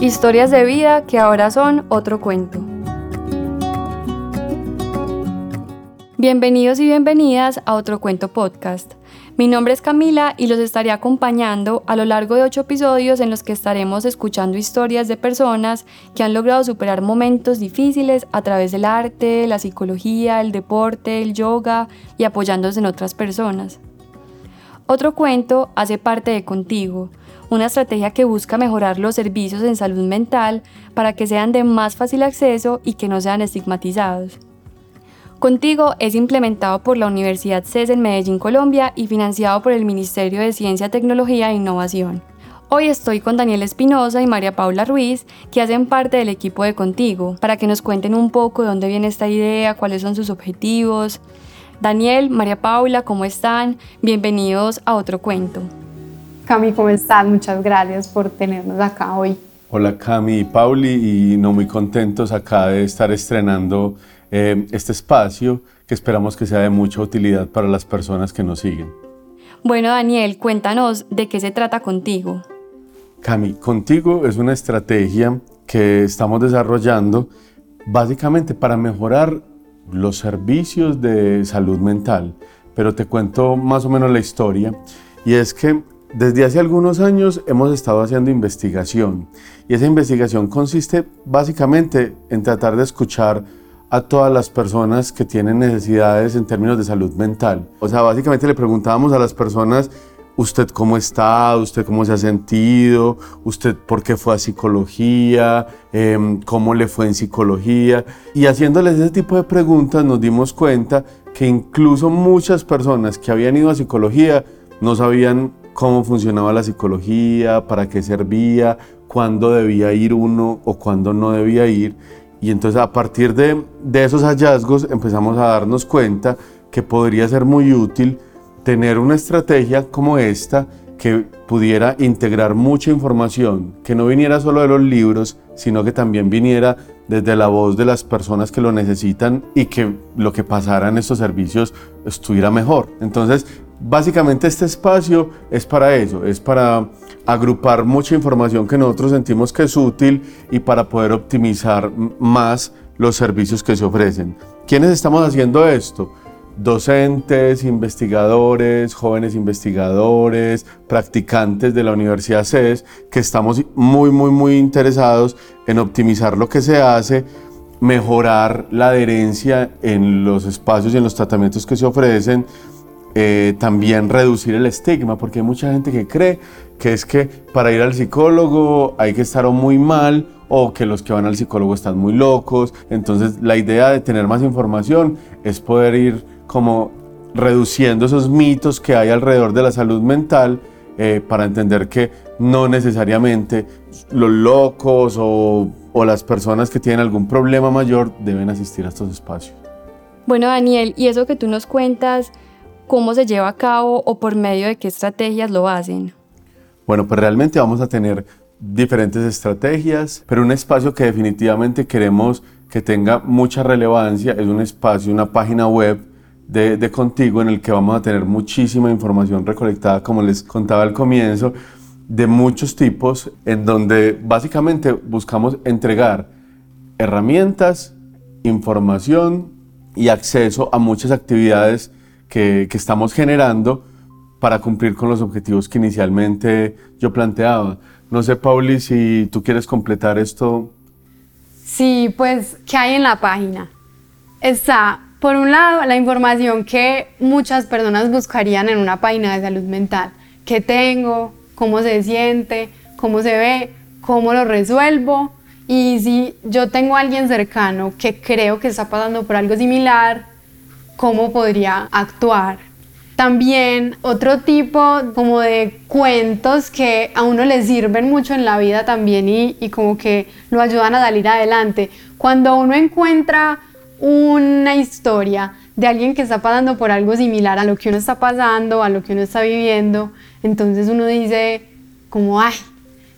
Historias de vida que ahora son otro cuento. Bienvenidos y bienvenidas a otro cuento podcast. Mi nombre es Camila y los estaré acompañando a lo largo de ocho episodios en los que estaremos escuchando historias de personas que han logrado superar momentos difíciles a través del arte, la psicología, el deporte, el yoga y apoyándose en otras personas. Otro cuento hace parte de Contigo, una estrategia que busca mejorar los servicios en salud mental para que sean de más fácil acceso y que no sean estigmatizados. Contigo es implementado por la Universidad CES en Medellín, Colombia y financiado por el Ministerio de Ciencia, Tecnología e Innovación. Hoy estoy con Daniel Espinosa y María Paula Ruiz, que hacen parte del equipo de Contigo, para que nos cuenten un poco de dónde viene esta idea, cuáles son sus objetivos. Daniel, María Paula, ¿cómo están? Bienvenidos a otro cuento. Cami, ¿cómo estás? Muchas gracias por tenernos acá hoy. Hola Cami y Pauli, y no muy contentos acá de estar estrenando eh, este espacio que esperamos que sea de mucha utilidad para las personas que nos siguen. Bueno Daniel, cuéntanos de qué se trata contigo. Cami, contigo es una estrategia que estamos desarrollando básicamente para mejorar los servicios de salud mental, pero te cuento más o menos la historia y es que desde hace algunos años hemos estado haciendo investigación y esa investigación consiste básicamente en tratar de escuchar a todas las personas que tienen necesidades en términos de salud mental. O sea, básicamente le preguntábamos a las personas, ¿usted cómo está? ¿Usted cómo se ha sentido? ¿Usted por qué fue a psicología? Em, ¿Cómo le fue en psicología? Y haciéndoles ese tipo de preguntas nos dimos cuenta que incluso muchas personas que habían ido a psicología no sabían cómo funcionaba la psicología, para qué servía, cuándo debía ir uno o cuándo no debía ir. Y entonces a partir de, esos hallazgos empezamos a darnos cuenta que podría ser muy útil tener una estrategia como esta que pudiera integrar mucha información, que no viniera solo de los libros, sino que también viniera desde la voz de las personas que lo necesitan y que lo que pasara en estos servicios estuviera mejor. Entonces, Básicamente este espacio es para eso, es para agrupar mucha información que nosotros sentimos que es útil y para poder optimizar más los servicios que se ofrecen. ¿Quiénes estamos haciendo esto? Docentes, investigadores, jóvenes investigadores, practicantes de la Universidad CES, que estamos muy, muy, muy interesados en optimizar lo que se hace, mejorar la adherencia en los espacios y en los tratamientos que se ofrecen, eh, también reducir el estigma, porque hay mucha gente que cree que es que para ir al psicólogo hay que estar muy mal o que los que van al psicólogo están muy locos. Entonces la idea de tener más información es poder ir como reduciendo esos mitos que hay alrededor de la salud mental eh, para entender que no necesariamente los locos o, o las personas que tienen algún problema mayor deben asistir a estos espacios. Bueno, Daniel, y eso que tú nos cuentas, cómo se lleva a cabo o por medio de qué estrategias lo hacen. Bueno, pues realmente vamos a tener diferentes estrategias, pero un espacio que definitivamente queremos que tenga mucha relevancia es un espacio, una página web de, de, Contigo en el que vamos a tener muchísima información recolectada, como les contaba al comienzo, de muchos tipos, en donde básicamente buscamos entregar herramientas, información y acceso a muchas actividades que, estamos generando para cumplir con los objetivos que inicialmente yo planteaba. No sé, Pauli, si tú quieres completar esto. Sí, pues, ¿qué hay en la página? Está, por un lado, la información que muchas personas buscarían en una página de salud mental. ¿Qué tengo? ¿Cómo se siente? ¿Cómo se ve? ¿Cómo lo resuelvo? Y si yo tengo a alguien cercano que creo que está pasando por algo similar, cómo podría actuar. También otro tipo como de cuentos que a uno le sirven mucho en la vida también y, y como que lo ayudan a salir adelante. Cuando uno encuentra una historia de alguien que está pasando por algo similar a lo que uno está pasando, a lo que uno está viviendo, entonces uno dice como, ay,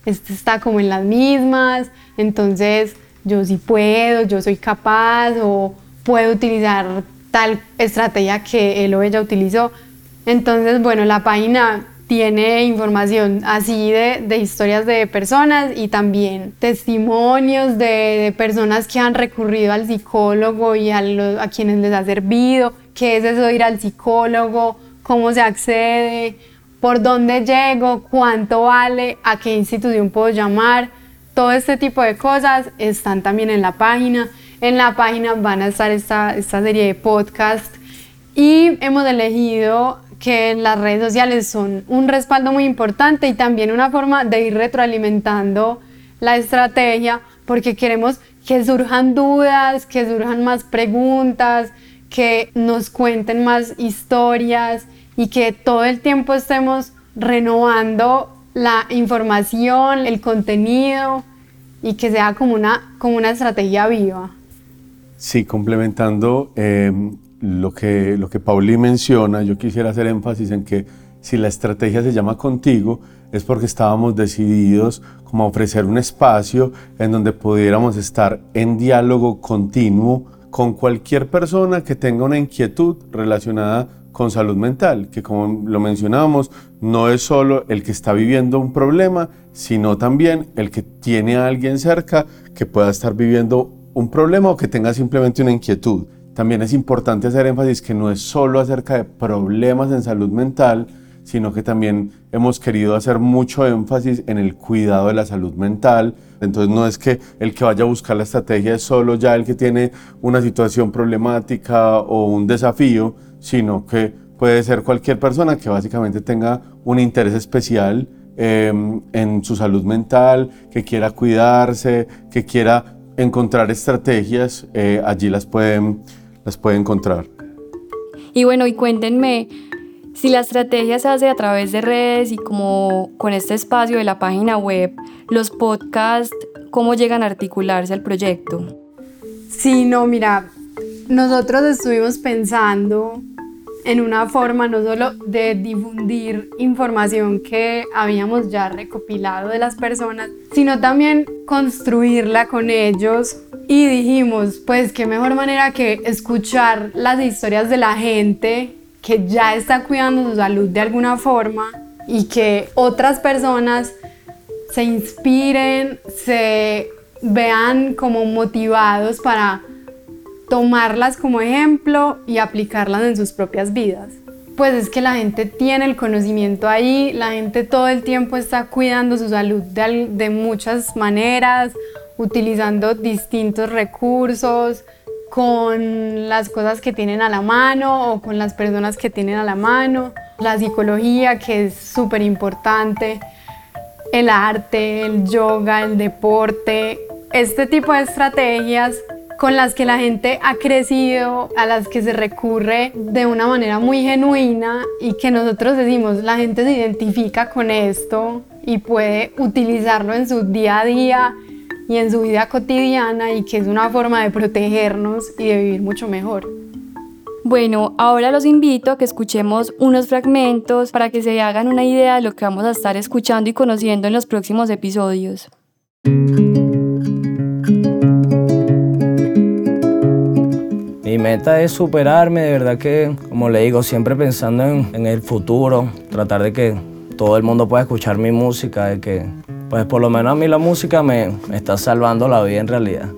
este está como en las mismas, entonces yo sí puedo, yo soy capaz o puedo utilizar tal estrategia que él o ella utilizó. Entonces, bueno, la página tiene información así de, historias de personas y también testimonios de, personas que han recurrido al psicólogo y a, a quienes les ha servido, qué es eso de ir al psicólogo, cómo se accede, por dónde llego, cuánto vale, a qué institución puedo llamar. Todo este tipo de cosas están también en la página. En la página van a estar esta, esta serie de podcasts y hemos elegido que las redes sociales son un respaldo muy importante y también una forma de ir retroalimentando la estrategia porque queremos que surjan dudas, que surjan más preguntas, que nos cuenten más historias y que todo el tiempo estemos renovando la información, el contenido y que sea como una, como una estrategia viva. Sí, complementando eh, lo, que, lo que Pauli menciona, yo quisiera hacer énfasis en que si la estrategia se llama contigo, es porque estábamos decididos como a ofrecer un espacio en donde pudiéramos estar en diálogo continuo con cualquier persona que tenga una inquietud relacionada con salud mental, que como lo mencionábamos, no es solo el que está viviendo un problema, sino también el que tiene a alguien cerca que pueda estar viviendo un problema o que tenga simplemente una inquietud. También es importante hacer énfasis que no es solo acerca de problemas en salud mental, sino que también hemos querido hacer mucho énfasis en el cuidado de la salud mental. Entonces no es que el que vaya a buscar la estrategia es solo ya el que tiene una situación problemática o un desafío, sino que puede ser cualquier persona que básicamente tenga un interés especial em, en su salud mental, que quiera cuidarse, que quiera encontrar estrategias, eh, allí las pueden, las puede encontrar. Y bueno, y cuéntenme, si la estrategia se hace a través de redes y como con este espacio de la página web, los podcasts, ¿cómo llegan a articularse al proyecto? Sí, no, mira, nosotros estuvimos pensando en una forma no solo de difundir información que habíamos ya recopilado de las personas, sino también construirla con ellos. Y dijimos, pues qué mejor manera que escuchar las historias de la gente que ya está cuidando su salud de alguna forma y que otras personas se inspiren, se vean como motivados para tomarlas como ejemplo y aplicarlas en sus propias vidas. Pues es que la gente tiene el conocimiento ahí, la gente todo el tiempo está cuidando su salud de, muchas maneras, utilizando distintos recursos, con las cosas que tienen a la mano o con las personas que tienen a la mano, la psicología que es súper importante, el arte, el yoga, el deporte, este tipo de estrategias con las que la gente ha crecido, a las que se recurre de una manera muy genuina y que nosotros decimos, la gente se identifica con esto y puede utilizarlo en su día a día y en su vida cotidiana y que es una forma de protegernos y de vivir mucho mejor. Bueno, ahora los invito a que escuchemos unos fragmentos para que se hagan una idea de lo que vamos a estar escuchando y conociendo en los próximos episodios. Meta es superarme, de verdad que, como le digo, siempre pensando en, el futuro, tratar de que todo el mundo pueda escuchar mi música, de que, pues por lo menos a mí la música me, está salvando la vida en realidad.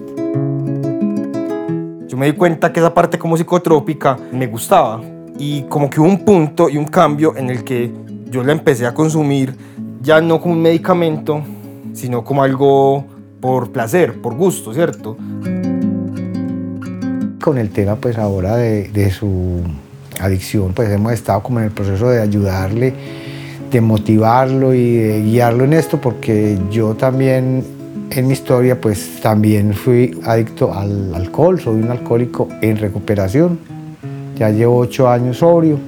Yo me di cuenta que esa parte como psicotrópica me gustaba y como que hubo un punto y un cambio en el que yo la empecé a consumir ya no como un medicamento, sino como algo por placer, por gusto, ¿cierto? Con el tema pues ahora de, su adicción, pues hemos estado como en el proceso de ayudarle, de motivarlo y de guiarlo en esto, porque yo también en mi historia pues también fui adicto al alcohol, soy un alcohólico en recuperación, ya llevo ocho años sobrio.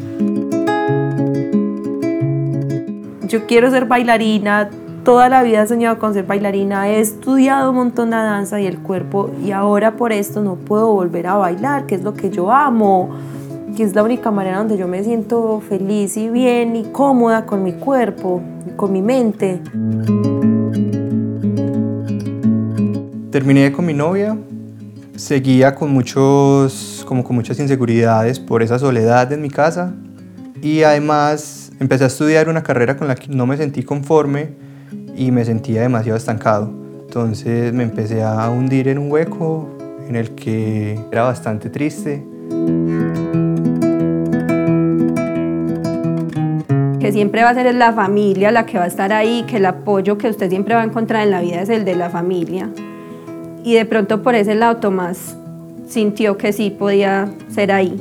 Yo quiero ser bailarina, toda la vida he soñado con ser bailarina, he estudiado un montón de danza y el cuerpo y ahora por esto no puedo volver a bailar, que es lo que yo amo, que es la única manera donde yo me siento feliz y bien y cómoda con mi cuerpo, con mi mente. Terminé con mi novia, seguía con muchos como con muchas inseguridades por esa soledad en mi casa y además Empecé a estudiar una carrera con la que no me sentí conforme y me sentía demasiado estancado. Entonces me empecé a hundir en un hueco en el que era bastante triste. que siempre va a ser la familia la que va a estar ahí, que el apoyo que usted siempre va a encontrar en la vida es el de la familia. Y de pronto por ese lado Tomás sintió que sí podía ser ahí.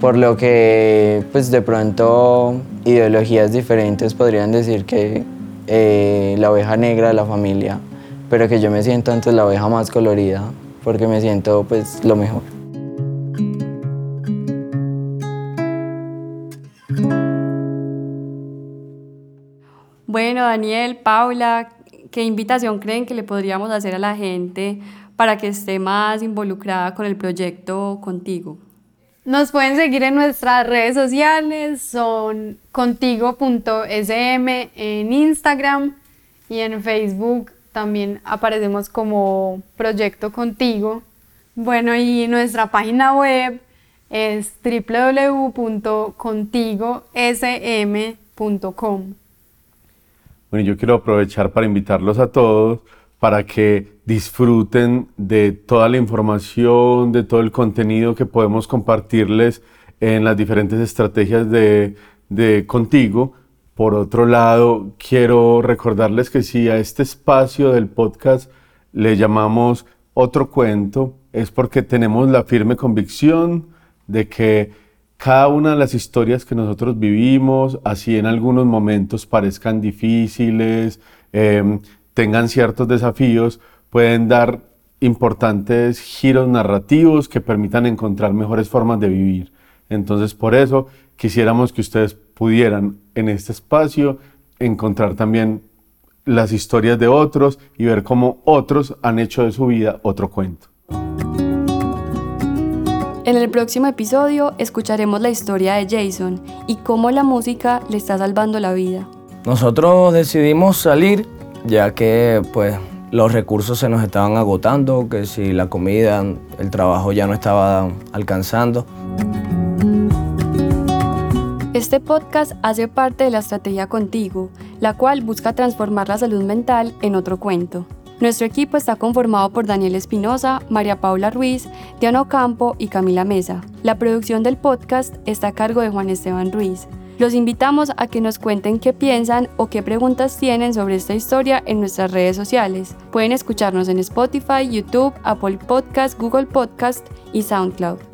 Por lo que, pues de pronto, ideologías diferentes podrían decir que eh, la oveja negra de la familia, pero que yo me siento antes la oveja más colorida, porque me siento pues lo mejor. Bueno, Daniel, Paula, ¿qué invitación creen que le podríamos hacer a la gente para que esté más involucrada con el proyecto contigo? Nos pueden seguir en nuestras redes sociales, son contigo.sm en Instagram y en Facebook también aparecemos como Proyecto Contigo. Bueno, y nuestra página web es www.contigosm.com. Bueno, yo quiero aprovechar para invitarlos a todos para que disfruten de toda la información, de todo el contenido que podemos compartirles en las diferentes estrategias de, de Contigo. Por otro lado, quiero recordarles que si a este espacio del podcast le llamamos otro cuento, es porque tenemos la firme convicción de que cada una de las historias que nosotros vivimos, así en algunos momentos parezcan difíciles, em, tengan ciertos desafíos, pueden dar importantes giros narrativos que permitan encontrar mejores formas de vivir. Entonces, por eso quisiéramos que ustedes pudieran en este espacio encontrar también las historias de otros y ver cómo otros han hecho de su vida otro cuento. En el próximo episodio escucharemos la historia de Jason y cómo la música le está salvando la vida. Nosotros decidimos salir ya que pues los recursos se nos estaban agotando, que si la comida, el trabajo ya no estaba alcanzando. Este podcast hace parte de la estrategia Contigo, la cual busca transformar la salud mental en otro cuento. Nuestro equipo está conformado por Daniel Espinosa, María Paula Ruiz, Diana Ocampo y Camila Mesa. La producción del podcast está a cargo de Juan Esteban Ruiz. Los invitamos a que nos cuenten qué piensan o qué preguntas tienen sobre esta historia en nuestras redes sociales. Pueden escucharnos en Spotify, YouTube, Apple Podcast, Google Podcast y SoundCloud.